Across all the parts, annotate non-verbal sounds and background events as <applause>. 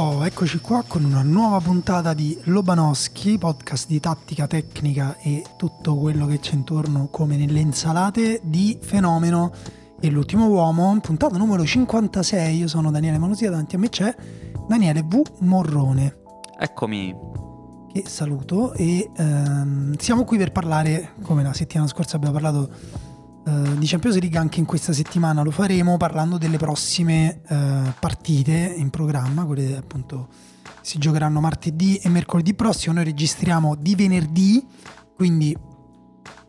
Oh, eccoci qua con una nuova puntata di Lobanowski, podcast di tattica tecnica e tutto quello che c'è intorno come nelle insalate di Fenomeno e l'ultimo uomo, puntata numero 56. Io sono Daniele Manosia, davanti a me c'è Daniele V. Morrone, Eccomi. che saluto e ehm, siamo qui per parlare, come la settimana scorsa abbiamo parlato eh, di Champions League, anche in questa settimana lo faremo parlando delle prossime eh, partite in programma, quelle appunto si giocheranno martedì e mercoledì prossimo. Noi registriamo di venerdì, quindi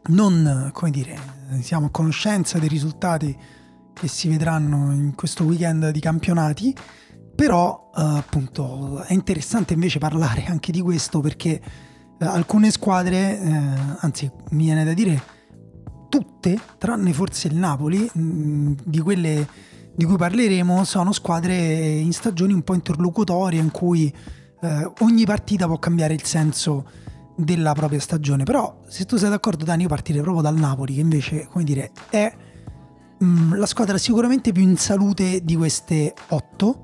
non, come dire, siamo a conoscenza dei risultati che si vedranno in questo weekend di campionati, però eh, appunto è interessante invece parlare anche di questo perché eh, alcune squadre, eh, anzi mi viene da dire tutte, tranne forse il Napoli, mh, di quelle di cui parleremo, sono squadre in stagioni un po' interlocutorie in cui eh, ogni partita può cambiare il senso della propria stagione. Però se tu sei d'accordo Dani, io partirei proprio dal Napoli, che invece, come dire, è mh, la squadra sicuramente più in salute di queste otto.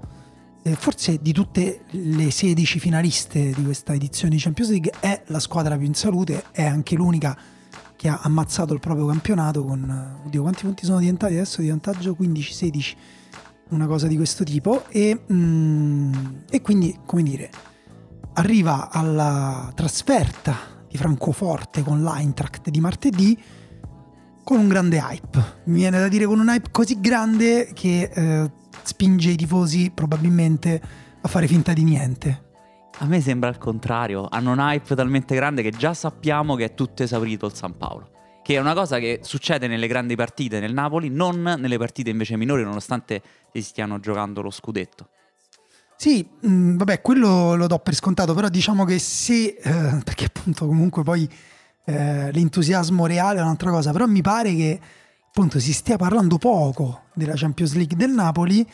Forse di tutte le 16 finaliste di questa edizione di Champions League è la squadra più in salute, è anche l'unica che ha ammazzato il proprio campionato con, oddio quanti punti sono diventati adesso? Di vantaggio 15-16 una cosa di questo tipo. E, mm, e quindi come dire arriva alla trasferta di Francoforte con l'Eintracht di martedì con un grande hype. Mi viene da dire con un hype così grande che eh, spinge i tifosi probabilmente a fare finta di niente A me sembra il contrario. Hanno un hype talmente grande che già sappiamo che è tutto esaurito il San Paolo. Che è una cosa che succede nelle grandi partite nel Napoli, non nelle partite invece minori, nonostante si stiano giocando lo scudetto. Sì, mh, vabbè, quello lo do per scontato, però diciamo che se, eh, perché appunto comunque poi eh, l'entusiasmo reale è un'altra cosa, però mi pare che appunto si stia parlando poco della Champions League del Napoli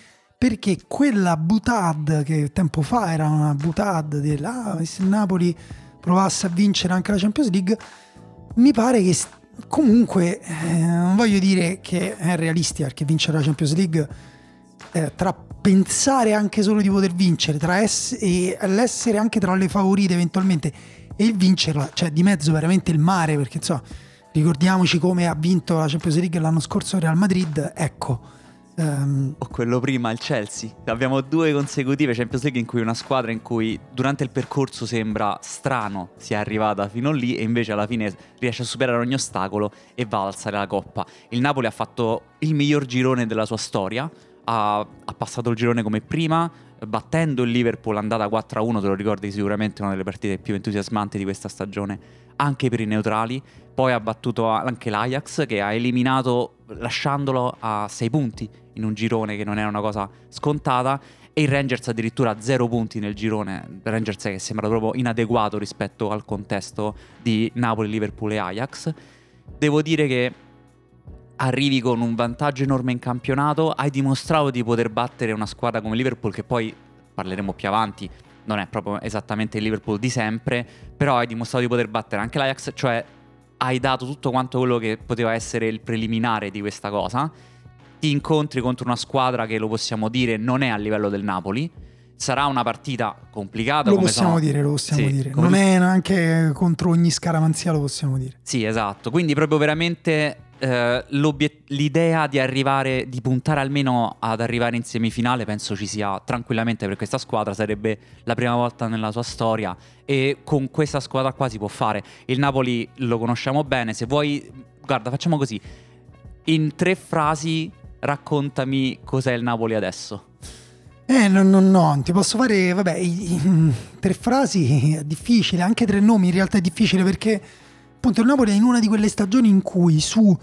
perché quella butad che tempo fa era una butad della ah, se il Napoli provasse a vincere anche la Champions League, mi pare che comunque eh, non voglio dire che è realistica perché vincere la Champions League eh, tra pensare anche solo di poter vincere tra ess- e l'essere anche tra le favorite eventualmente e il vincerla, cioè di mezzo veramente il mare perché insomma ricordiamoci come ha vinto la Champions League l'anno scorso Real Madrid ecco ehm, O quello prima, il Chelsea. Abbiamo due consecutive Champions League in cui una squadra in cui durante il percorso sembra strano sia arrivata fino lì e invece alla fine riesce a superare ogni ostacolo e va ad alzare la coppa. Il Napoli ha fatto il miglior girone della sua storia, ha, ha passato il girone come prima, battendo il Liverpool andata 4-1, te lo ricordi sicuramente una delle partite più entusiasmanti di questa stagione, anche per i neutrali. Poi ha battuto anche l'Ajax che ha eliminato lasciandolo a 6 punti in un girone che non era una cosa scontata e il Rangers addirittura a 0 punti nel girone, Rangers che sembra proprio inadeguato rispetto al contesto di Napoli, Liverpool e Ajax. Devo dire che arrivi con un vantaggio enorme in campionato, hai dimostrato di poter battere una squadra come Liverpool che poi parleremo più avanti, non è proprio esattamente il Liverpool di sempre, però hai dimostrato di poter battere anche l'Ajax, cioè hai dato tutto quanto quello che poteva essere il preliminare di questa cosa. Ti incontri contro una squadra che lo possiamo dire non è a livello del Napoli. Sarà una partita complicata. lo possiamo sono- dire lo possiamo Sì, dire non tu- è neanche contro ogni scaramanzia lo possiamo dire Sì, esatto. Quindi proprio veramente eh, l'idea di arrivare, di puntare almeno ad arrivare in semifinale, penso ci sia tranquillamente per questa squadra. Sarebbe la prima volta nella sua storia e con questa squadra qua si può fare. Il Napoli lo conosciamo bene. Se vuoi, guarda, facciamo così. In tre frasi raccontami cos'è il Napoli adesso. Eh, no, no, no, ti posso fare, vabbè, i- i- tre frasi è difficile, anche tre nomi in realtà è difficile perché appunto il Napoli è in una di quelle stagioni in cui su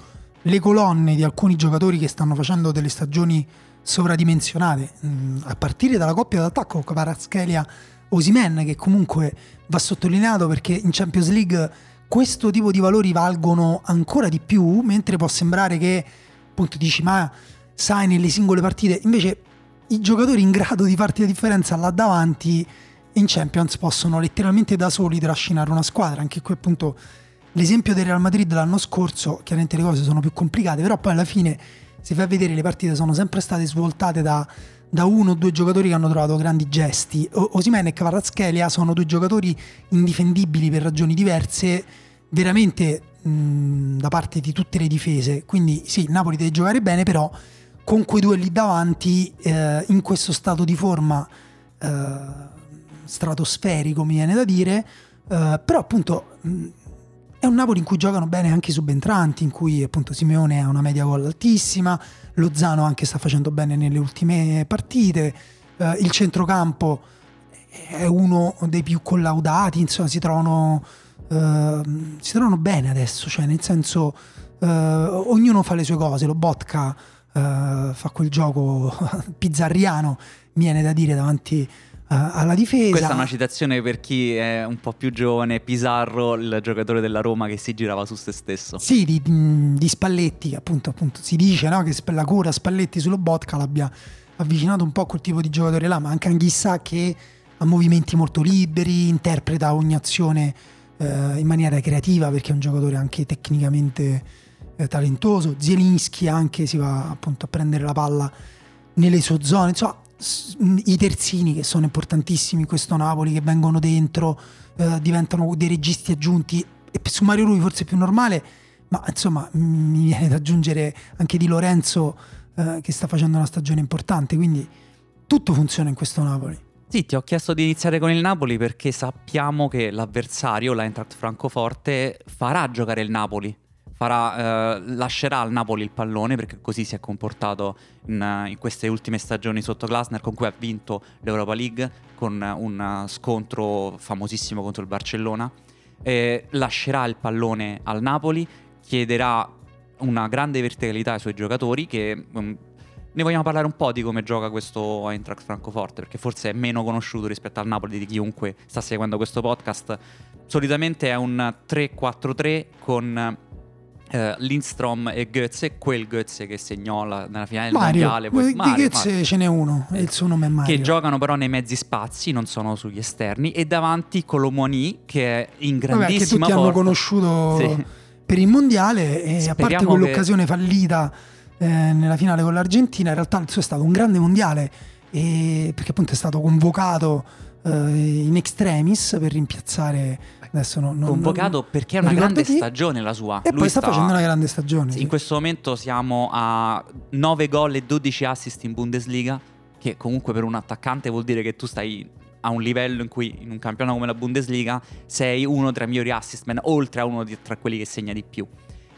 le colonne di alcuni giocatori che stanno facendo delle stagioni sovradimensionate, mh, a partire dalla coppia d'attacco Kvaratskhelia Osimen che comunque va sottolineato perché in Champions League questo tipo di valori valgono ancora di più, mentre può sembrare che appunto dici ma sai nelle singole partite, invece i giocatori in grado di farti la differenza là davanti in Champions possono letteralmente da soli trascinare una squadra. Anche qui appunto l'esempio del Real Madrid l'anno scorso, chiaramente le cose sono più complicate, però poi alla fine se vai a vedere le partite sono sempre state svoltate da, da uno o due giocatori che hanno trovato grandi gesti. O- Osimhen e Kvaratskhelia sono due giocatori indifendibili per ragioni diverse, veramente mh, da parte di tutte le difese. Quindi sì, Napoli deve giocare bene, però con quei due lì davanti, eh, in questo stato di forma eh, stratosferico, mi viene da dire, eh, però appunto mh, è un Napoli in cui giocano bene anche i subentranti, in cui appunto Simeone ha una media gol altissima, Lozano anche sta facendo bene nelle ultime partite, eh, il centrocampo è uno dei più collaudati, insomma si trovano, eh, si trovano bene adesso, cioè nel senso eh, ognuno fa le sue cose, lo Botka eh, fa quel gioco <laughs> pizzarriano, viene da dire davanti eh, alla difesa. Questa è una citazione per chi è un po' più giovane, Pizarro, il giocatore della Roma che si girava su se stesso. Sì, di, di Spalletti, appunto, appunto si dice no, che la cura Spalletti sullo Botka l'abbia avvicinato un po' a quel tipo di giocatore là, ma anche Anghissà che ha movimenti molto liberi, interpreta ogni azione eh, in maniera creativa perché è un giocatore anche tecnicamente eh, talentoso. Zielinski anche si va appunto a prendere la palla nelle sue zone, insomma i terzini che sono importantissimi questo Napoli che vengono dentro, eh, diventano dei registi aggiunti e su Mario Rui forse è più normale, ma insomma m- mi viene da aggiungere anche di Lorenzo eh, che sta facendo una stagione importante, quindi tutto funziona in questo Napoli. Sì, ti ho chiesto di iniziare con il Napoli perché sappiamo che l'avversario, l'Eintracht Francoforte, farà giocare il Napoli. Farà, eh, lascerà al Napoli il pallone perché così si è comportato in, in queste ultime stagioni sotto Glasner con cui ha vinto l'Europa League con un scontro famosissimo contro il Barcellona. Eh, lascerà il pallone al Napoli, chiederà una grande verticalità ai suoi giocatori che mm, ne vogliamo parlare un po' di come gioca questo Eintracht Francoforte, perché forse è meno conosciuto rispetto al Napoli di chiunque sta seguendo questo podcast. Solitamente è un 3-4-3 con eh, Lindstrom e Goetze, quel Goetze che segnò la- nella finale del Mario, mondiale. poi- di Mario, Goetze Mario. ce n'è uno, e il suo nome è Mario. Che giocano però nei mezzi spazi, non sono sugli esterni. E davanti Colomoni, che è in Vabbè, che grandissima tutti hanno forma. conosciuto Sì. per il mondiale e a parte Speriamo quell'occasione fallita eh, nella finale con l'Argentina, in realtà il suo è stato un grande mondiale e- perché appunto è stato convocato eh, in extremis per rimpiazzare adesso non, non- Convocato perché è una grande chi. stagione la sua. e Lui poi sta, facendo una grande stagione Sì, sì. In questo momento siamo a 9 gol e 12 assist in Bundesliga, che comunque per un attaccante vuol dire che tu stai a un livello in cui in un campionato come la Bundesliga sei uno tra i migliori assist man, oltre a uno di- tra quelli che segna di più.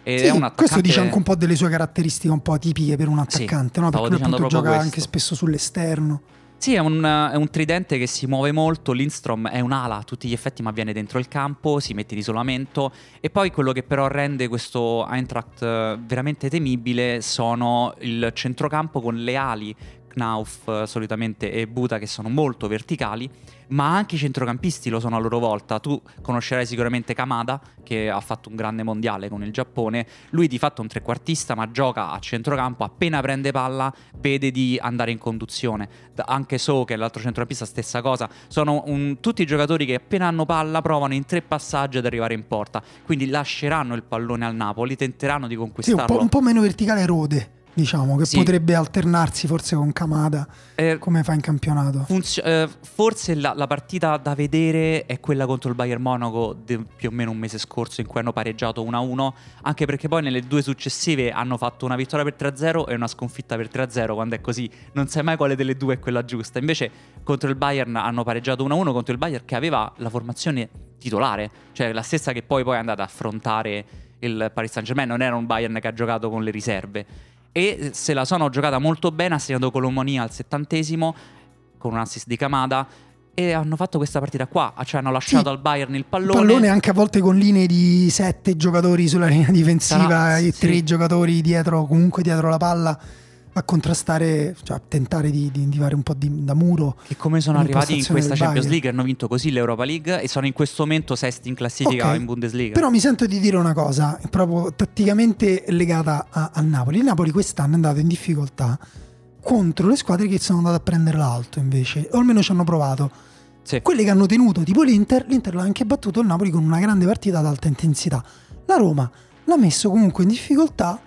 Sì, attaccante... questo dice anche un po' delle sue caratteristiche un po' tipiche per un Sì, attaccante, no? stavo perché appunto gioca questo. anche spesso sull'esterno. Sì, è un, è un tridente che si muove molto. Lindstrom è un'ala a tutti gli effetti, ma viene dentro il campo, si mette in isolamento. E poi quello che però rende questo Eintracht eh, veramente temibile sono il centrocampo con le ali. Knauf eh, solitamente e Buta che sono molto verticali, ma anche i centrocampisti lo sono a loro volta. Tu conoscerai sicuramente Kamada che ha fatto un grande mondiale con il Giappone. Lui di fatto è un trequartista, ma gioca a centrocampo. Appena prende palla, vede di andare in conduzione. Anche So, che è l'altro centrocampista, stessa cosa. Sono un- tutti giocatori che appena hanno palla provano in tre passaggi ad arrivare in porta. Quindi lasceranno il pallone al Napoli, tenteranno di Sì, un conquistarlo. po', un po' meno verticale Rode. Diciamo, che Sì. potrebbe alternarsi forse con Kamada, Eh, come fa in campionato. funzio- eh, forse la, la partita da vedere è quella contro il Bayern Monaco di più o meno un mese scorso in cui hanno pareggiato 1-1, anche perché poi nelle due successive hanno fatto una vittoria per 3-0 e una sconfitta per 3-0, quando è così non sai mai quale delle due è quella giusta. Invece contro il Bayern hanno pareggiato 1-1 contro il Bayern che aveva la formazione titolare, cioè la stessa che poi, poi è andata a affrontare il Paris Saint-Germain, non era un Bayern che ha giocato con le riserve. E se la sono giocata molto bene, ha segnato Colomonia al settantesimo con un assist di Kamada e hanno fatto questa partita qua, cioè hanno lasciato Sì. al Bayern il Il pallone. pallone anche a volte con linee di sette giocatori sulla linea difensiva Sarà- e sì. tre giocatori dietro, comunque dietro la palla a contrastare, cioè a tentare di, di, di fare un po' di, da muro. Che come sono arrivati in questa Champions Bayern. League hanno vinto così l'Europa League e sono in questo momento sesti in classifica Ok. in Bundesliga. Però mi sento di dire una cosa, proprio tatticamente legata a- al Napoli. Il Napoli quest'anno è andato in difficoltà contro le squadre che sono andate a prendere l'alto invece, o almeno ci hanno provato. Sì. Quelle che hanno tenuto, tipo l'Inter, l'Inter l'ha anche battuto il Napoli con una grande partita ad alta intensità. La Roma l'ha messo comunque in difficoltà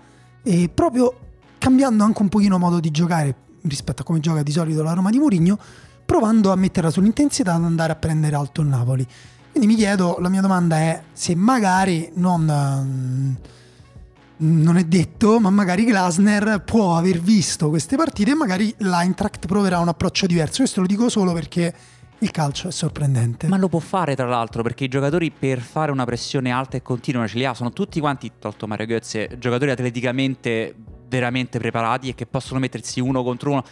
e proprio cambiando anche un pochino modo di giocare rispetto a come gioca di solito la Roma di Mourinho, provando a metterla sull'intensità ad andare a prendere alto il Napoli. Quindi mi chiedo, la mia domanda è se magari non, ehm, non è detto, ma magari Glasner può aver visto queste partite e magari l'Eintracht proverà un approccio diverso. Questo lo dico solo perché il calcio è sorprendente. Ma lo può fare tra l'altro perché i giocatori per fare una pressione alta e continua ce li ha, sono tutti quanti, tolto Mario Götze, giocatori atleticamente veramente preparati e che possono mettersi uno contro uno.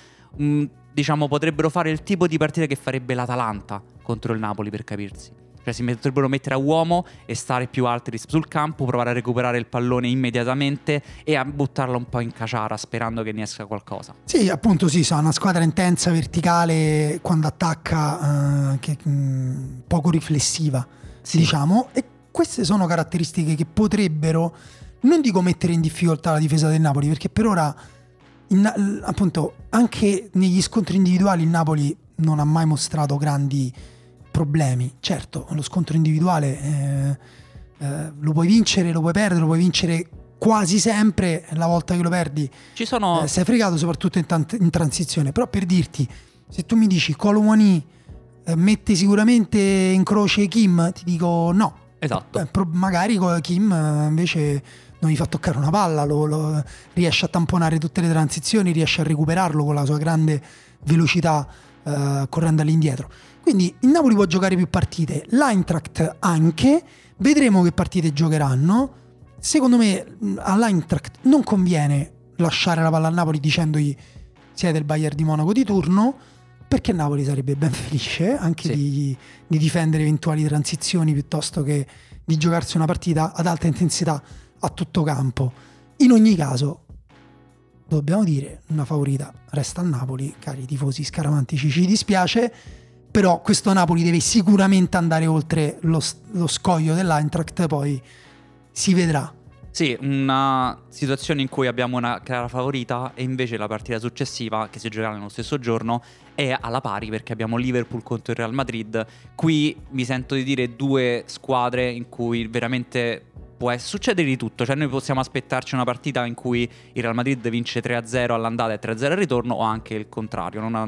Mm, diciamo potrebbero fare il tipo di partita che farebbe l'Atalanta contro il Napoli per capirsi. Cioè si potrebbero mettere a uomo e stare più alti sul campo, provare a recuperare il pallone immediatamente e a buttarlo un po' in caciara sperando che ne esca qualcosa. Sì, appunto sì, sono una squadra intensa, verticale, quando attacca, eh, che, mh, poco riflessiva, Sì. diciamo. E queste sono caratteristiche che potrebbero, non dico mettere in difficoltà la difesa del Napoli, perché per ora, in- appunto, anche negli scontri individuali il Napoli non ha mai mostrato grandi problemi. Certo, lo scontro individuale eh, eh, lo puoi vincere, lo puoi perdere, lo puoi vincere quasi sempre, la volta che lo perdi Ci sono... eh, sei fregato soprattutto in, tant- in transizione. Però per dirti, se tu mi dici Colomani eh, mette sicuramente in croce Kim, ti dico no. Esatto. Eh, pro- magari Kim eh, invece non gli fa toccare una palla, lo, lo- riesce a tamponare tutte le transizioni, riesce a recuperarlo con la sua grande velocità eh, correndo all'indietro. Quindi il Napoli può giocare più partite, l'Eintracht anche, vedremo che partite giocheranno. Secondo me all'Eintracht non conviene lasciare la palla al Napoli dicendogli siete il Bayern di Monaco di turno, perché Napoli sarebbe ben felice anche Sì. di, di difendere eventuali transizioni piuttosto che di giocarsi una partita ad alta intensità a tutto campo. In ogni caso, dobbiamo dire, una favorita resta a Napoli, cari tifosi scaramantici, ci dispiace, però questo Napoli deve sicuramente andare oltre lo, lo scoglio dell'Eintracht, poi si vedrà. Sì, una situazione in cui abbiamo una chiara favorita e invece la partita successiva, che si giocherà nello stesso giorno, è alla pari perché abbiamo Liverpool contro il Real Madrid. Qui mi sento di dire due squadre in cui veramente può succedere di tutto. Cioè noi possiamo aspettarci una partita in cui il Real Madrid vince 3-0 all'andata e 3-0 al ritorno o anche il contrario. Non ha-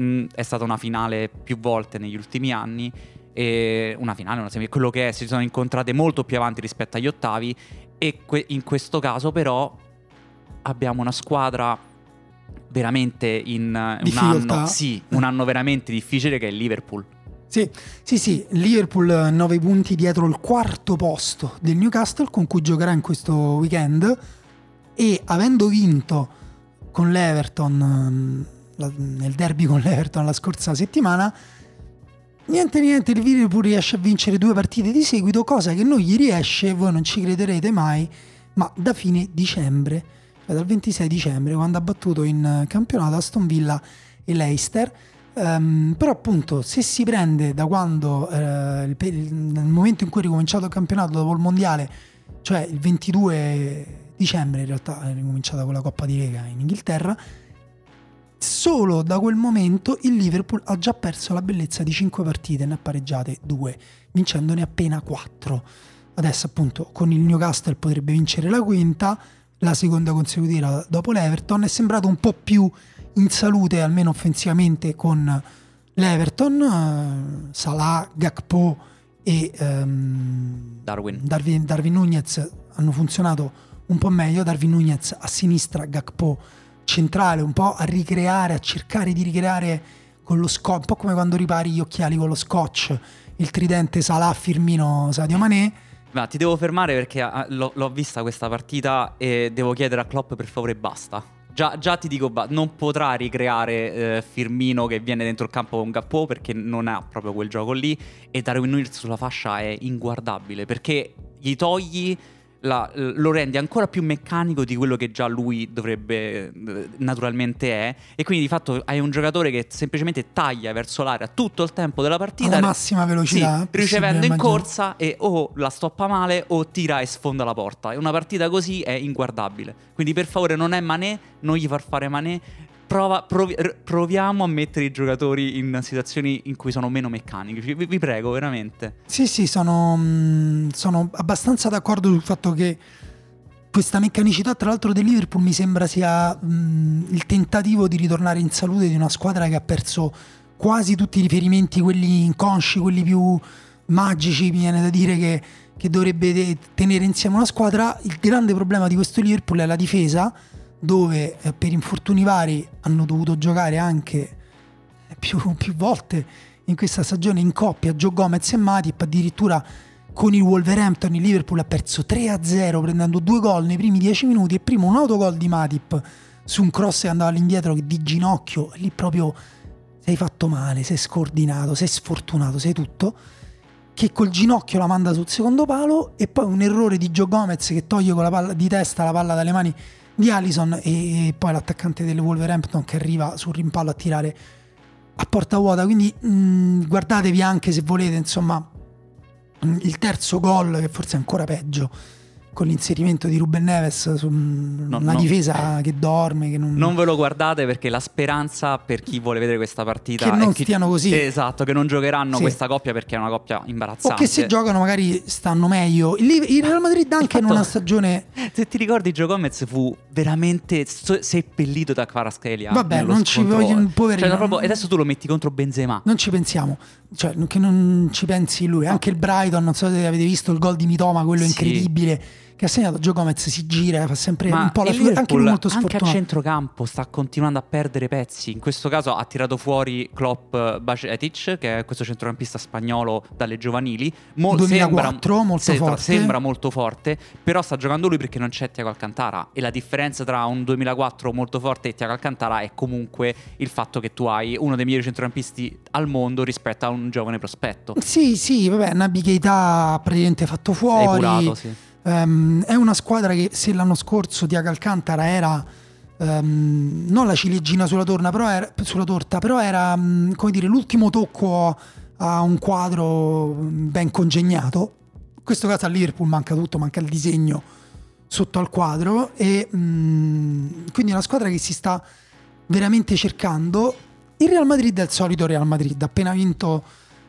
mh, è stata una finale più volte negli ultimi anni. E una finale, una semi- quello che è, si sono incontrate molto più avanti rispetto agli ottavi e que- in questo caso però abbiamo una squadra veramente in eh, un anno, sì, un anno veramente difficile che è il Liverpool. Sì, sì, sì, Liverpool 9 punti dietro il quarto posto del Newcastle con cui giocherà in questo weekend. E avendo vinto con l'Everton la- nel derby con l'Everton la scorsa settimana niente niente il Liverpool riesce a vincere due partite di seguito cosa che non gli riesce voi non ci crederete mai ma da fine dicembre cioè dal 26 dicembre quando ha battuto in campionato Aston Villa e Leicester Ehm, però appunto se si prende da quando eh, il- nel momento in cui è ricominciato il campionato dopo il mondiale cioè il 22 dicembre in realtà è ricominciata con la Coppa di Lega in Inghilterra solo da quel momento il Liverpool ha già perso la bellezza di 5 partite, ne ha pareggiate 2, vincendone appena 4. Adesso appunto con il Newcastle potrebbe vincere la quinta, la seconda consecutiva dopo l'Everton, è sembrato un po' più in salute, almeno offensivamente, con l'Everton, eh, Salah, Gakpo e ehm, Darwin. Darwin, Darwin Nunez hanno funzionato un po' meglio, Darwin Nunez a sinistra, Gakpo centrale, un po' a ricreare, a cercare di ricreare con lo scotch, un po' come quando ripari gli occhiali con lo scotch, il tridente Salah, Firmino, Sadio Manè. Ma ti devo fermare perché ah, l'ho, l'ho vista questa partita e devo chiedere a Klopp per favore basta. Già, già ti dico, non potrà ricreare eh, Firmino che viene dentro il campo con Gappo perché non ha proprio quel gioco lì e Darwin Nunes sulla fascia è inguardabile perché gli togli la- lo rende ancora più meccanico di quello che già lui dovrebbe naturalmente è. E quindi di fatto hai un giocatore che semplicemente taglia verso l'area tutto il tempo della partita Alla massima velocità sì, ricevendo in corsa e o la stoppa male o tira e sfonda la porta. E una partita così è inguardabile. Quindi per favore non è Manè non gli far fare Manè Prova, provi- proviamo a mettere i giocatori in situazioni in cui sono meno meccanici. Vi, vi prego veramente. Sì, sì, sono, mm, sono abbastanza d'accordo sul fatto che questa meccanicità, tra l'altro, del Liverpool mi sembra sia mm, il tentativo di ritornare in salute di una squadra che ha perso quasi tutti i riferimenti, quelli inconsci, quelli più magici, mi viene da dire che, che dovrebbe tenere insieme una squadra. Il grande problema di questo Liverpool è la difesa, dove eh, per infortuni vari hanno dovuto giocare anche più, <laughs> più volte in questa stagione in coppia Joe Gomez e Matip. Addirittura con il Wolverhampton il Liverpool ha perso 3-0 prendendo due gol nei primi 10 minuti e prima un autogol di Matip. Su un cross che andava all'indietro di ginocchio lì proprio sei fatto male, sei scordinato, sei sfortunato, sei tutto che col ginocchio la manda sul secondo palo e poi un errore di Joe Gomez che toglie con la palla di testa la palla dalle mani di Allison e poi l'attaccante del Wolverhampton che arriva sul rimpallo a tirare a porta vuota. Quindi mh, guardatevi anche se volete insomma mh, il terzo gol che forse è ancora peggio con l'inserimento di Ruben Neves su No, una no. difesa che dorme che non, non ve lo guardate perché la speranza per chi vuole vedere questa partita Che non è stiano così. esatto che non giocheranno Sì. questa coppia perché è una coppia o imbarazzante che se giocano magari stanno meglio il, il Real Madrid anche in fatto- una stagione Se ti ricordi, Gio Gomez fu veramente so- seppellito da Kvaratskhelia. Vabbè, non ci scontro. voglio- poverino. Cioè, proprio- adesso tu lo metti contro Benzema. non ci pensiamo cioè che non ci pensi lui anche il Brighton non so se avete visto il gol di Mitoma quello Sì. incredibile che ha segnato Gio Gomez si gira fa sempre Ma un po' la figura anche lui molto anche a sfortunato centrocampo sta continuando a perdere pezzi. In questo caso ha tirato fuori Klopp Bacetic, che è questo centrocampista spagnolo dalle giovanili. Mo- 2004, molto se- forte. Sembra molto forte, però sta giocando lui perché non c'è Tiago Alcantara. E la differenza tra un 2004 molto forte e Tiago Alcantara è comunque il fatto che tu hai uno dei migliori centrocampisti al mondo rispetto a un giovane prospetto. sì sì vabbè Nabi Keita ha praticamente fatto fuori curato, sì. Ehm, è una squadra che se l'anno scorso Tiago Alcantara era ehm, non la ciliegina sulla, torna, però era, sulla torta, però era mm, come dire, l'ultimo tocco a un quadro mm, ben congegnato. In questo caso a Liverpool manca tutto, manca il disegno sotto al quadro e mm, quindi è una squadra che si sta veramente cercando. Il Real Madrid è il solito Real Madrid, appena vinto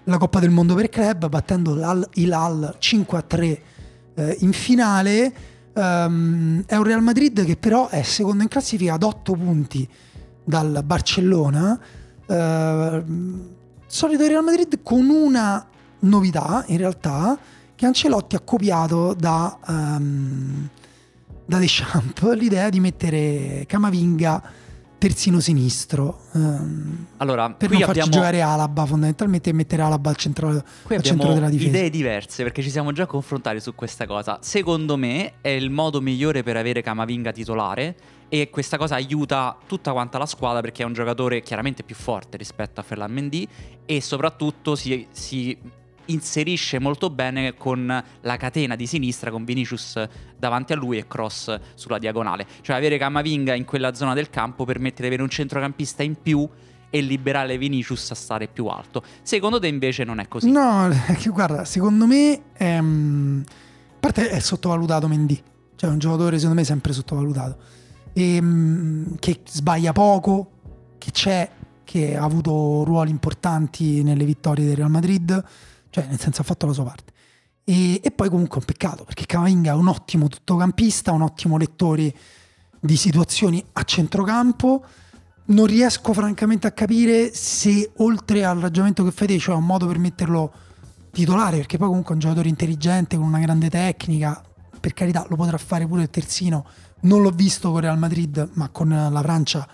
la Coppa del Mondo per club battendo l'Al Hilal 5 a 3 eh, in finale. Ehm, è un Real Madrid che però è secondo in classifica ad 8 punti dal Barcellona. Ehm, solito Real Madrid con una novità in realtà che Ancelotti ha copiato da, ehm, da Deschamps <laughs> l'idea di mettere Camavinga terzino sinistro ehm, Allora, per qui non abbiamo, giocare Alaba fondamentalmente e mettere Alaba al centro, qui al centro della difesa. idee diverse perché ci siamo già confrontati su questa cosa. Secondo me è il modo migliore per avere Camavinga titolare e questa cosa aiuta tutta quanta la squadra perché è un giocatore chiaramente più forte rispetto a Ferland Mendy e soprattutto si, si inserisce molto bene con la catena di sinistra con Vinicius davanti a lui e cross sulla diagonale. Cioè avere Camavinga in quella zona del campo permette di avere un centrocampista in più e liberare Vinicius a stare più alto. Secondo te invece non è così? No, <laughs> guarda, secondo me ehm, a parte è sottovalutato Mendy, cioè è un giocatore secondo me sempre sottovalutato, Ehm, che sbaglia poco, che c'è, che ha avuto ruoli importanti nelle vittorie del Real Madrid, cioè nel senso ha fatto la sua parte. E, e poi comunque è un peccato perché Camavinga è un ottimo tuttocampista, un ottimo lettore di situazioni a centrocampo. Non riesco francamente a capire se oltre al ragionamento che fai te, cioè un modo per metterlo titolare, perché poi comunque è un giocatore intelligente con una grande tecnica, per carità lo potrà fare pure il terzino. Non l'ho visto con Real Madrid, ma con la Francia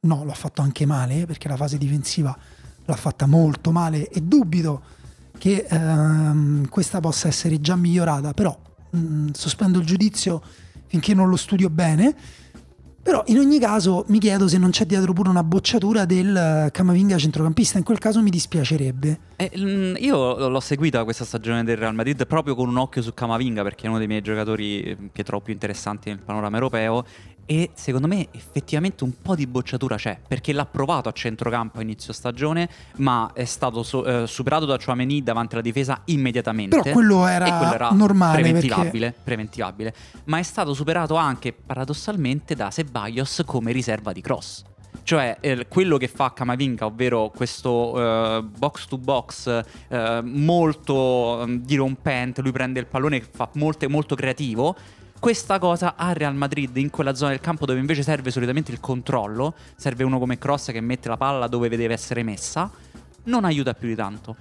no, l'ha fatto anche male, perché la fase difensiva l'ha fatta molto male e dubito che ehm, questa possa essere già migliorata, però mh, sospendo il giudizio finché non lo studio bene. Però in ogni caso mi chiedo se non c'è dietro pure una bocciatura del Camavinga centrocampista, in quel caso mi dispiacerebbe. Eh, io l'ho seguita questa stagione del Real Madrid proprio con un occhio su Camavinga perché è uno dei miei giocatori eh, che trovo più interessanti nel panorama europeo e secondo me effettivamente un po' di bocciatura c'è perché l'ha provato a centrocampo a inizio stagione ma è stato so- eh, superato da Chouameni davanti alla difesa immediatamente. Però quello era, quello era normale preventivabile, perché... preventivabile ma è stato superato anche paradossalmente da Ceballos come riserva di cross. Cioè eh, quello che fa Camavinga, ovvero questo uh, box to box uh, molto um, dirompente, lui prende il pallone fa molto, molto creativo questa cosa a Real Madrid in quella zona del campo dove invece serve solitamente il controllo, serve uno come Cross che mette la palla dove deve essere messa, non aiuta più di tanto.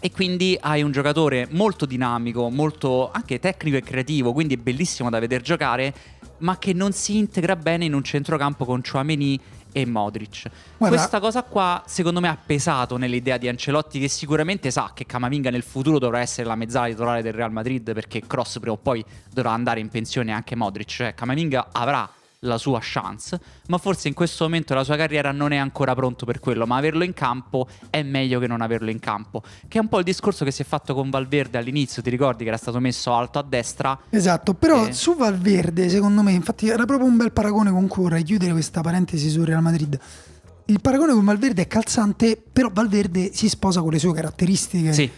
E quindi hai un giocatore molto dinamico, molto anche tecnico e creativo, quindi è bellissimo da vedere giocare, ma che non si integra bene in un centrocampo con Chouameni e Modric. Guarda, Questa cosa qua secondo me ha pesato nell'idea di Ancelotti che sicuramente sa che Camavinga nel futuro dovrà essere la mezzala titolare del Real Madrid perché Cross prima o poi dovrà andare in pensione anche Modric, cioè Camavinga avrà la sua chance, ma forse in questo momento la sua carriera non è ancora pronto per quello, ma averlo in campo è meglio che non averlo in campo, che è un po' il discorso che si è fatto con Valverde all'inizio, ti ricordi che era stato messo alto a destra? Esatto, però e... su Valverde secondo me, infatti era proprio un bel paragone con cui vorrei chiudere questa parentesi su Real Madrid. Il paragone con Valverde è calzante, però Valverde si sposa con le sue caratteristiche. Sì.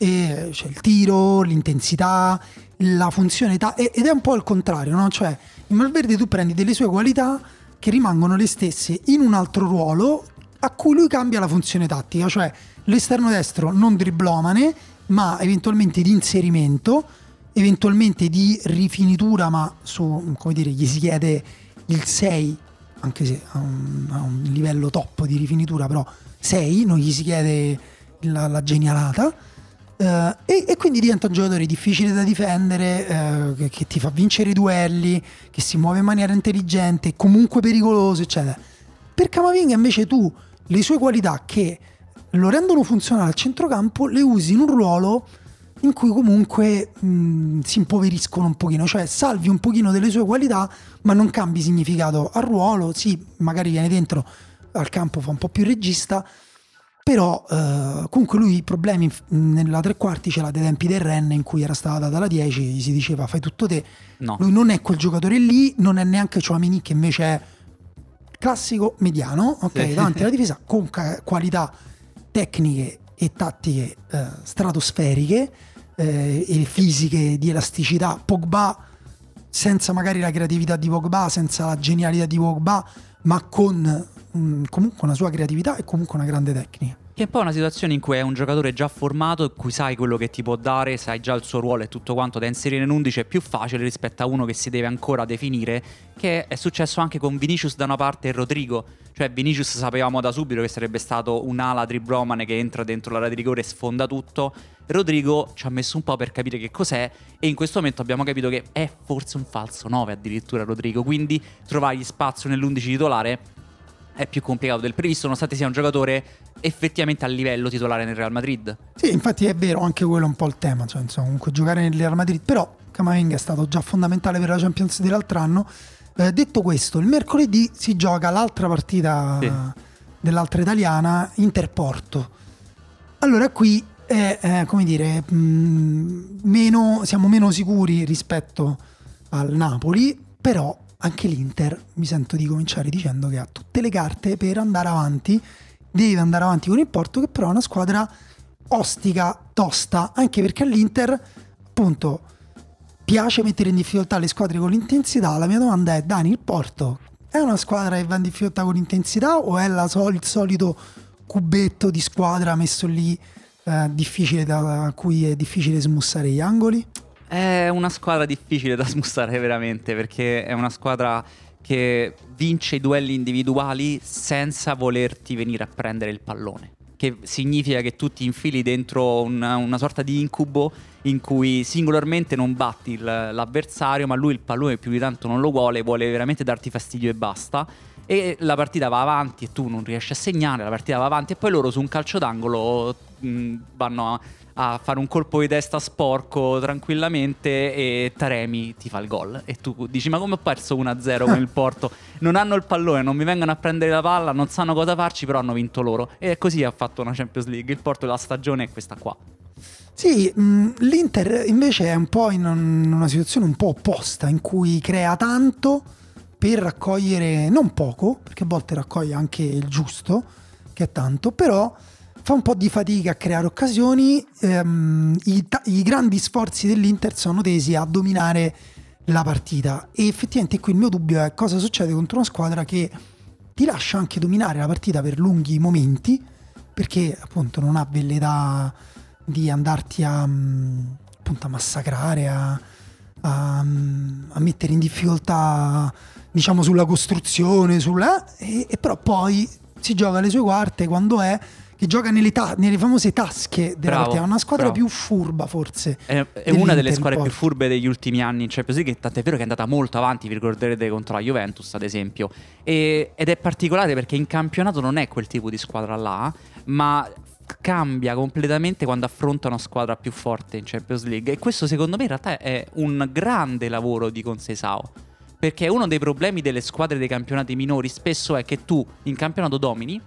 E c'è il tiro, l'intensità, la funzionalità ed è un po' il contrario, no? Cioè in Valverde tu prendi delle sue qualità che rimangono le stesse in un altro ruolo a cui lui cambia la funzione tattica, cioè l'esterno destro non driblomane, ma eventualmente di inserimento, eventualmente di rifinitura, ma su, come dire, gli si chiede il 6, anche se ha un, un livello top di rifinitura, però 6, non gli si chiede la, la genialata Uh, e, e, quindi diventa un giocatore difficile da difendere, uh, che, che, ti fa vincere i duelli, che si muove in maniera intelligente, comunque pericoloso, eccetera. Per Camavinga invece tu le sue qualità che lo rendono funzionare al centrocampo le usi in un ruolo in cui comunque mh, si impoveriscono un pochino, cioè salvi un pochino delle sue qualità ma non cambi significato al ruolo, sì, magari viene dentro al campo, fa un po' più regista, però eh, comunque lui i problemi nella tre quarti ce l'ha dai tempi del Ren in cui era stata data la 10 gli si diceva fai tutto te no. lui non è quel giocatore lì non è neanche Chouamini che invece è classico mediano ok sì. davanti alla <laughs> difesa con qualità tecniche e tattiche eh, stratosferiche eh, e fisiche di elasticità Pogba senza magari la creatività di Pogba senza la genialità di Pogba ma con mh, comunque una sua creatività e comunque una grande tecnica. Che è un po' una situazione in cui è un giocatore già formato, in cui sai quello che ti può dare, sai già il suo ruolo e tutto quanto da inserire in 11 è più facile rispetto a uno che si deve ancora definire, che è successo anche con Vinicius da una parte e Rodrigo. Cioè Vinicius sapevamo da subito che sarebbe stato un'ala driblomane che entra dentro l'area di rigore e sfonda tutto. Rodrigo ci ha messo un po' per capire che cos'è e in questo momento abbiamo capito che è forse un falso 9 addirittura Rodrigo, quindi trovargli spazio nell'11 titolare è più complicato del previsto, nonostante sia un giocatore effettivamente a livello titolare nel Real Madrid. Sì, infatti è vero, anche quello è un po' il tema, cioè, insomma, comunque giocare nel Real Madrid, però Camavinga è stato già fondamentale per la Champions dell'altro anno. Eh, detto questo, il mercoledì si gioca l'altra partita sì. dell'altra italiana, Interporto. Allora qui è, eh, come dire, mh, mm, meno, siamo meno sicuri rispetto al Napoli, però anche l'Inter mi sento di cominciare dicendo che ha tutte le carte per andare avanti, deve andare avanti con il Porto che però è una squadra ostica, tosta, anche perché all'Inter appunto piace mettere in difficoltà le squadre con l'intensità. La mia domanda è Dani, il Porto è una squadra che va in difficoltà con l'intensità o è sol- il solito cubetto di squadra messo lì eh, difficile da, cui è difficile smussare gli angoli? È una squadra difficile da <laughs> smussare veramente perché è una squadra che vince i duelli individuali senza volerti venire a prendere il pallone. Che significa che tu ti infili dentro una, una sorta di incubo in cui singolarmente non batti il- l'avversario, ma lui il pallone più di tanto non lo vuole, vuole veramente darti fastidio e basta. E la partita va avanti e tu non riesci a segnare, la partita va avanti e poi loro su un calcio d'angolo mh, vanno a, a fare un colpo di testa sporco tranquillamente e Taremi ti fa il gol. E tu dici ma come ho perso 1-0 con il Porto? <laughs> Non hanno il pallone, non mi vengono a prendere la palla, non sanno cosa farci, però hanno vinto loro. E così ha fatto una Champions League. Il Porto della stagione è questa qua. Sì, mh, l'Inter invece è un po' in una situazione un po' opposta, in cui crea tanto per raccogliere non poco, perché a volte raccoglie anche il giusto, che è tanto, però fa un po' di fatica a creare occasioni. ehm, i, i grandi sforzi dell'Inter sono tesi a dominare la partita e effettivamente qui il mio dubbio è cosa succede contro una squadra che ti lascia anche dominare la partita per lunghi momenti perché appunto non ha velleità di andarti a, mm, appunto, a massacrare, a, a, mm, a mettere in difficoltà diciamo sulla costruzione, sulla, e, e però poi si gioca le sue quarte quando è che gioca nelle, ta- nelle famose tasche della Bravo, partita, è una squadra bravo. più furba forse. È, è una delle squadre più furbe degli ultimi anni in Champions League, tant'è vero che è andata molto avanti, vi ricorderete contro la Juventus ad esempio. E- ed è particolare perché in campionato non è quel tipo di squadra là, ma cambia completamente quando affronta una squadra più forte in Champions League. E questo secondo me in realtà è un grande lavoro di Consesao. Perché uno dei problemi delle squadre dei campionati minori spesso è che tu in campionato domini,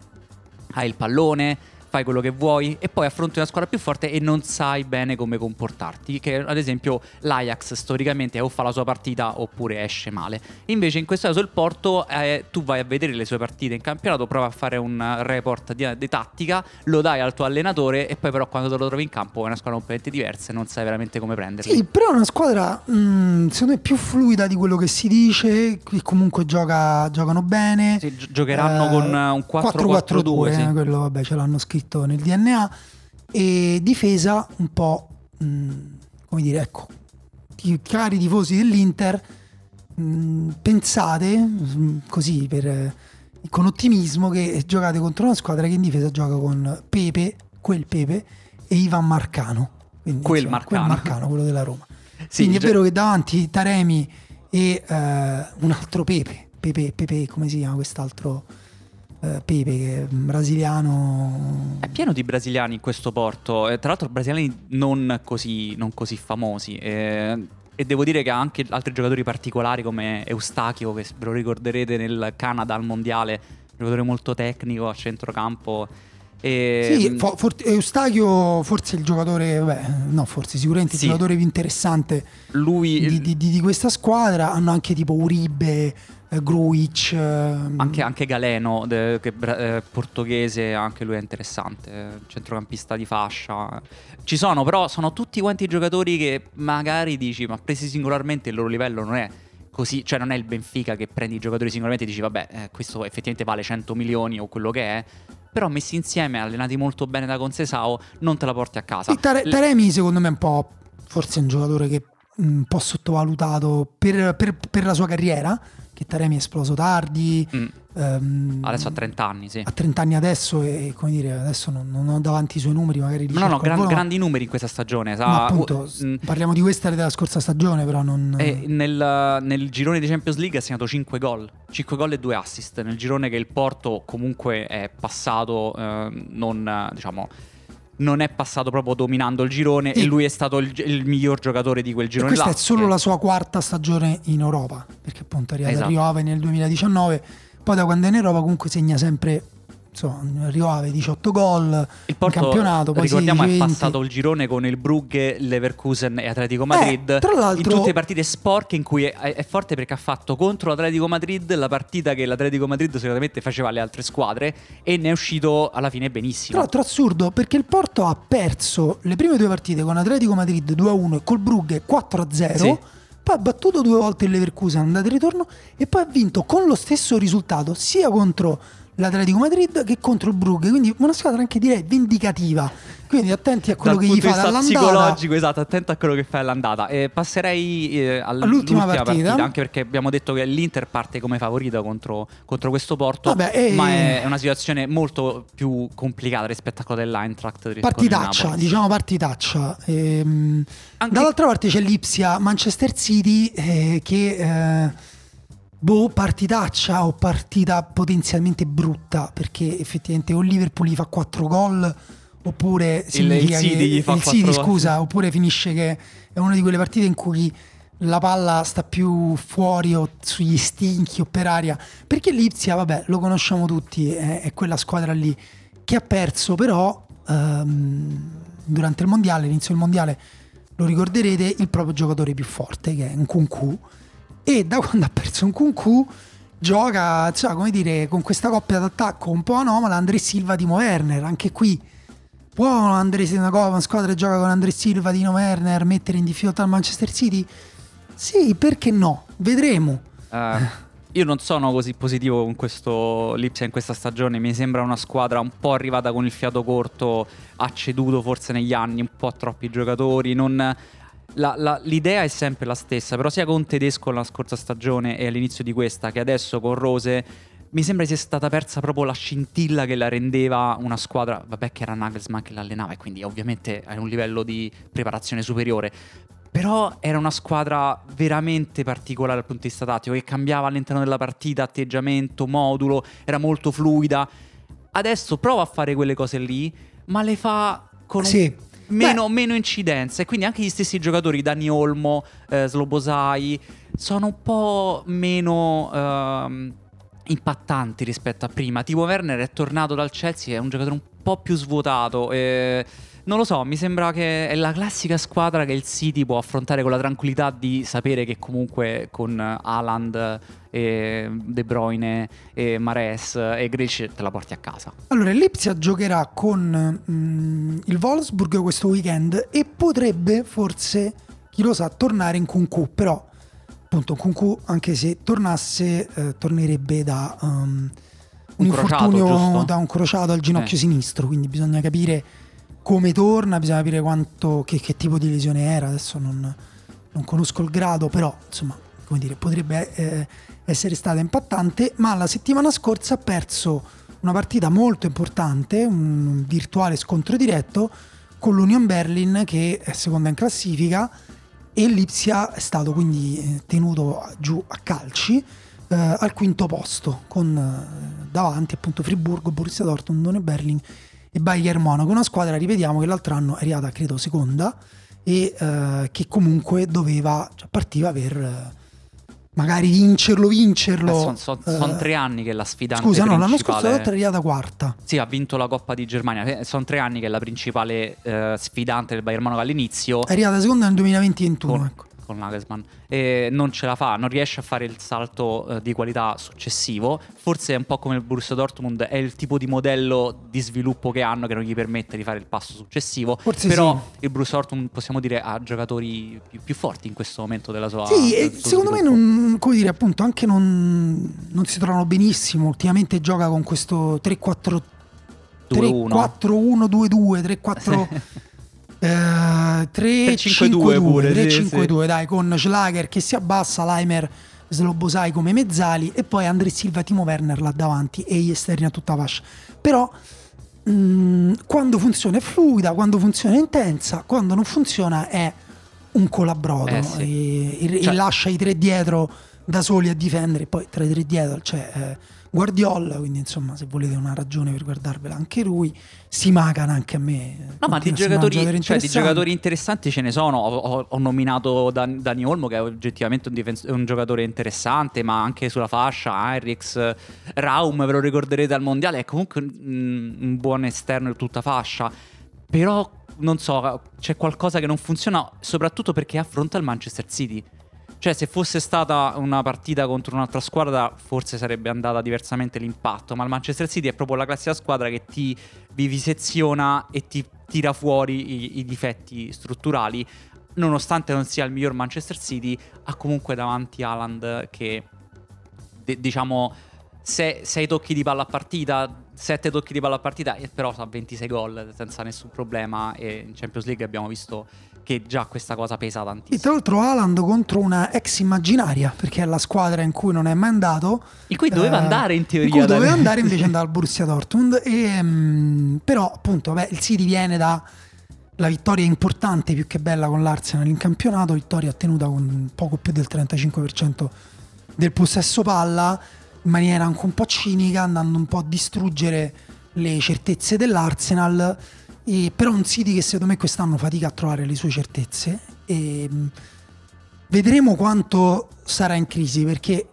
hai il pallone, fai quello che vuoi e poi affronti una squadra più forte e non sai bene come comportarti. Che ad esempio l'Ajax storicamente o fa la sua partita oppure esce male. Invece in questo caso il Porto, eh, tu vai a vedere le sue partite in campionato, provi a fare un report di, di tattica, lo dai al tuo allenatore e poi però quando te lo trovi in campo è una squadra completamente diversa e non sai veramente come prenderli. Sì, però è una squadra mh, secondo me più fluida di quello che si dice, che comunque gioca, giocano bene. Sì, gi- giocheranno Eh, con un 4-4-2, sì. eh, quello vabbè ce l'hanno scritto nel DNA. E difesa un po', mh, come dire, ecco, i cari tifosi dell'Inter, mh, pensate mh, così per, eh, con ottimismo che giocate contro una squadra che in difesa gioca con Pepe, quel Pepe, e Ivan Marcano. Quindi, Quel insomma, Marcano. quel Marcano, quello della Roma. <laughs> Sì, Quindi è vero che davanti Taremi e eh, un altro Pepe, Pepe, Pepe, come si chiama quest'altro eh, Pepe che è brasiliano? È pieno di brasiliani in questo porto, e tra l'altro brasiliani non così, non così famosi. eh, e devo dire che ha anche altri giocatori particolari come Eustachio, che ve lo ricorderete nel Canada al mondiale, giocatore molto tecnico a centrocampo. E, Sì, fo- for- Eustachio forse è il giocatore, vabbè, no, forse sicuramente Sì. il giocatore più interessante lui, di, di- di- questa squadra. Hanno anche tipo Uribe, eh, Gruic. eh, anche, anche Galeno, de- che eh, portoghese, anche lui è interessante, centrocampista di fascia. Ci sono, però sono tutti quanti giocatori che magari dici, ma presi singolarmente il loro livello non è così, cioè non è il Benfica che prendi i giocatori singolarmente e dici, vabbè, eh, questo effettivamente vale 100 milioni o quello che è. Però messi insieme, allenati molto bene da Consesao, non te la porti a casa. Tare- Taremi secondo me è un po' forse un giocatore che mh, un po' sottovalutato per, per- per la sua carriera, che Taremi è esploso tardi. Mm, ehm, adesso ha 30 anni, sì. ha 30 anni adesso e come dire, adesso non, non ho davanti i suoi numeri, magari li No, no, gran- grandi numeri in questa stagione. sa- ma appunto uh, parliamo di questa della scorsa stagione, però non E nel, nel girone di Champions League ha segnato 5 gol, 5 gol e 2 assist. Nel girone che il Porto comunque è passato, eh, non, eh, diciamo, non è passato proprio dominando il girone Sì. e lui è stato il, il miglior giocatore di quel E girone. questa là, è solo che- la sua quarta stagione in Europa, perché appunto Esatto. a Rio Ave nel 2019, poi da quando è in Europa comunque segna sempre, insomma, Rio Ave 18 gol Il Porto, in campionato, poi ricordiamo, 16, è 20. passato il girone con il Brugge, Leverkusen e Atletico Madrid. Eh, tra l'altro- in tutte le partite sporche in cui è, è forte perché ha fatto contro l'Atletico Madrid la partita che l'Atletico Madrid solitamente faceva alle altre squadre e ne è uscito alla fine Tra benissimo. l'altro assurdo perché il Porto ha perso le prime due partite con Atletico Madrid 2-1 e col Brugge 4-0. Sì. Poi ha battuto due volte il Leverkusen andata e ritorno e poi ha vinto con lo stesso risultato sia contro l'Atletico Madrid che contro il Brugge. Quindi una squadra anche direi vendicativa. Quindi attenti a quello dal che gli punto di fa vista dall'andata. psicologico, esatto, attento a quello che fai all'andata. E passerei eh, All'ultima all'ultima partita. partita. anche perché abbiamo detto che l'Inter parte come favorita contro, contro questo Porto, Vabbè, e- ma è una situazione molto più complicata rispetto a quella dell'Eintracht. Partitaccia, diciamo partitaccia. Ehm, Anche- Dall'altra parte c'è l'Ipsia Manchester City eh, che eh, boh, partitaccia o partita potenzialmente brutta perché effettivamente o Liverpool gli fa 4 gol oppure significa il City che gli fa il City, 4 gol. scusa, oppure finisce che è una di quelle partite in cui la palla sta più fuori o sugli stinchi o per aria perché l'Ipsia, vabbè, lo conosciamo tutti, è, è quella squadra lì che ha perso però ehm, durante il mondiale, l'inizio del mondiale lo ricorderete, il proprio giocatore più forte che è un Kunku e da quando ha perso un Kunku gioca, cioè, come dire, con questa coppia d'attacco un po' anomala Andre Silva, Timo Werner, anche qui può Andre, una, co- una squadra che gioca con Andre Silva, Timo Werner mettere in difficoltà il Manchester City? Sì, perché no? Vedremo. Eh, io non sono così positivo con questo Lipsia in questa stagione. Mi sembra una squadra un po' arrivata con il fiato corto, ha ceduto forse negli anni un po' troppi giocatori. non- la- la- l'idea è sempre la stessa, però sia con Tedesco la scorsa stagione e all'inizio di questa che adesso con Rose. Mi sembra sia stata persa proprio la scintilla che la rendeva una squadra, vabbè che era Nagelsmann che l'allenava e quindi ovviamente è un livello di preparazione superiore, però era una squadra veramente particolare dal punto di vista tattico, che cambiava all'interno della partita, atteggiamento, modulo, era molto fluida. Adesso prova a fare quelle cose lì, ma le fa con Sì. meno, meno incidenza. E quindi anche gli stessi giocatori, Dani Olmo, eh, Slobosai, sono un po' meno ehm, impattanti rispetto a prima. Tipo Werner è tornato dal Chelsea, è un giocatore un po' più svuotato. e non lo so, mi sembra che è la classica squadra che il City può affrontare con la tranquillità di sapere che comunque con Haaland, De Bruyne, e Mares e Grealish te la porti a casa. Allora, Lipsia giocherà con mm, il Wolfsburg questo weekend e potrebbe forse, chi lo sa, tornare in Kunku, però appunto Kunku anche se tornasse eh, tornerebbe da um, un, Un crociato, infortunio giusto? da un crociato al ginocchio Eh. sinistro, quindi bisogna capire come torna, bisogna capire quanto, che, che tipo di lesione era, adesso non, non conosco il grado, però insomma, come dire, potrebbe eh, essere stata impattante, ma la settimana scorsa ha perso una partita molto importante, un virtuale scontro diretto con l'Union Berlin che è seconda in classifica e l'Ipsia è stato quindi eh, tenuto giù a calci eh, al quinto posto con eh, davanti appunto Friburgo, Borussia Dortmund, Union Berlin e Bayern Monaco, una squadra, ripetiamo, che l'altro anno è arrivata credo seconda e eh, che comunque doveva, cioè, partiva per eh, magari vincerlo, vincerlo. sono eh, tre anni che la sfidante Scusa, no, l'anno scorso è arrivata quarta. Sì, ha vinto la Coppa di Germania. Sono tre anni che è la principale eh, sfidante del Bayern Monaco all'inizio. È arrivata seconda nel 2020-21. con, ecco. Con Nagelsmann e non ce la fa, non riesce a fare il salto eh, di qualità successivo. Forse è un po' come il Borussia Dortmund, è il tipo di modello di sviluppo che hanno che non gli permette di fare il passo successivo. Forse Però sì. il Borussia Dortmund possiamo dire ha giocatori più, più forti in questo momento della sua Sì, del secondo me sviluppo. non, come dire, appunto, anche non, non si trovano benissimo. Ultimamente gioca con questo 3-4 2-1. 3-4-1-2-2, 3-4 eh, 3-5-2 pure, sì, 3-5-2, dai, con Schlager che si abbassa, Leimer, Slobosai come mezzali e poi Andre Silva, Timo Werner là davanti e gli esterni a tutta fascia. Però mh, quando funziona è fluida, quando funziona è intensa, quando non funziona è un colabrodo Eh, sì. e, e- e Cioè- lascia i tre dietro da soli a difendere. Poi tra i tre dietro c'è eh, Guardiola, quindi insomma se volete una ragione per guardarvela anche lui, si magana anche a me. No, ma di giocatori, cioè, di giocatori interessanti ce ne sono. Ho, ho- ho nominato Dan- Dani Olmo, che è oggettivamente un, difens- un giocatore interessante, ma anche sulla fascia. Heinrichs, Raum, ve lo ricorderete al mondiale. È comunque un, un buon esterno di tutta fascia. Però non so, c'è qualcosa che non funziona, soprattutto perché affronta il Manchester City. Cioè, se fosse stata una partita contro un'altra squadra, forse sarebbe andata diversamente l'impatto. Ma il Manchester City è proprio la classica squadra che ti viviseziona e ti tira fuori i, i difetti strutturali. Nonostante non sia il miglior Manchester City, ha comunque davanti Haaland che, de- diciamo, se- sei tocchi di palla a partita 7 tocchi di palla a partita, e però fa 26 gol senza nessun problema. E in Champions League abbiamo visto che già questa cosa pesa E tantissimo. tra l'altro Haaland contro una ex immaginaria, perché è la squadra in cui non è mai andato. In cui doveva Eh, andare in teoria. In cui doveva andare invece <laughs> andava al Borussia Dortmund. E, mm, però appunto vabbè, il City viene da la vittoria importante più che bella con l'Arsenal in campionato, vittoria ottenuta con poco più del 35% del possesso palla, in maniera anche un po' cinica, andando un po' a distruggere le certezze dell'Arsenal. E, però un City che secondo me quest'anno fatica a trovare le sue certezze. E, mh, vedremo quanto sarà in crisi perché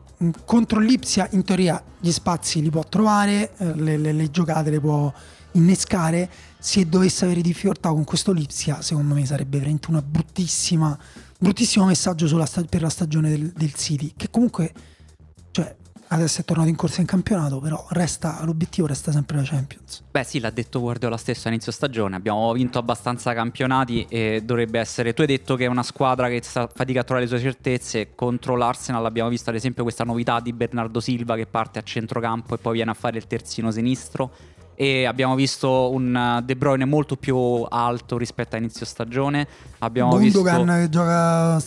contro l'Ipsia in teoria gli spazi li può trovare, eh, le, le- le giocate le può innescare. Se dovesse avere difficoltà con questo Lipsia, secondo me sarebbe veramente una bruttissima, bruttissimo messaggio sulla sta- per la stagione del, del City, che comunque adesso è tornato in corsa in campionato, però resta, l'obiettivo resta sempre la Champions. Beh, sì, l'ha detto Guardiola stesso a inizio stagione. Abbiamo vinto abbastanza campionati e dovrebbe essere. Tu hai detto che è una squadra che fatica a trovare le sue certezze. Contro l'Arsenal abbiamo visto, ad esempio, questa novità di Bernardo Silva che parte a centrocampo e poi viene a fare il terzino sinistro. E abbiamo visto un uh, De Bruyne molto più alto rispetto a inizio stagione. Abbiamo Gundogan visto. che gioca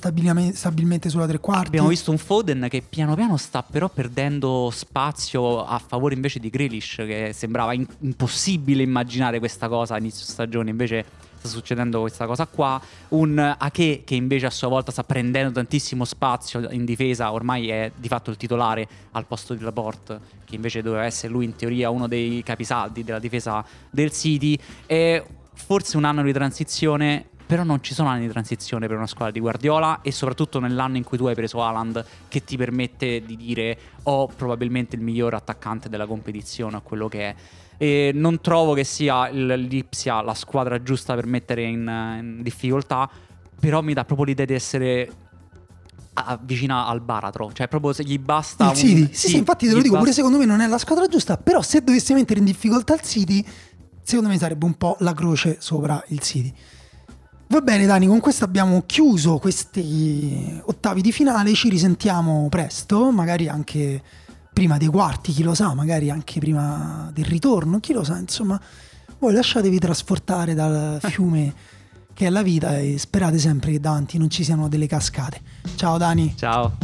stabilmente sulla tre quarti. Abbiamo visto un Foden che piano piano sta però perdendo spazio a favore invece di Grealish che sembrava in- impossibile immaginare questa cosa a inizio stagione invece sta succedendo questa cosa qua un Ake che invece a sua volta sta prendendo tantissimo spazio in difesa ormai è di fatto il titolare al posto di Laporte che invece doveva essere lui in teoria uno dei capisaldi della difesa del City è forse un anno di transizione però non ci sono anni di transizione per una squadra di Guardiola e soprattutto nell'anno in cui tu hai preso Haaland che ti permette di dire ho probabilmente il miglior attaccante della competizione a quello che è. E non trovo che sia il l'Ipsia la squadra giusta per mettere in, in difficoltà, però mi dà proprio l'idea di essere vicina al baratro, cioè proprio se gli basta il un- City. Sì, sì, infatti te lo dico, pure basta- secondo me non è la squadra giusta, però se dovesse mettere in difficoltà il City, secondo me sarebbe un po' la croce sopra il City. Va bene Dani, con questo abbiamo chiuso questi ottavi di finale, ci risentiamo presto, magari anche prima dei quarti, chi lo sa, magari anche prima del ritorno, chi lo sa, insomma, voi lasciatevi trasportare dal <laughs> fiume che è la vita e sperate sempre che davanti non ci siano delle cascate. Ciao Dani. Ciao.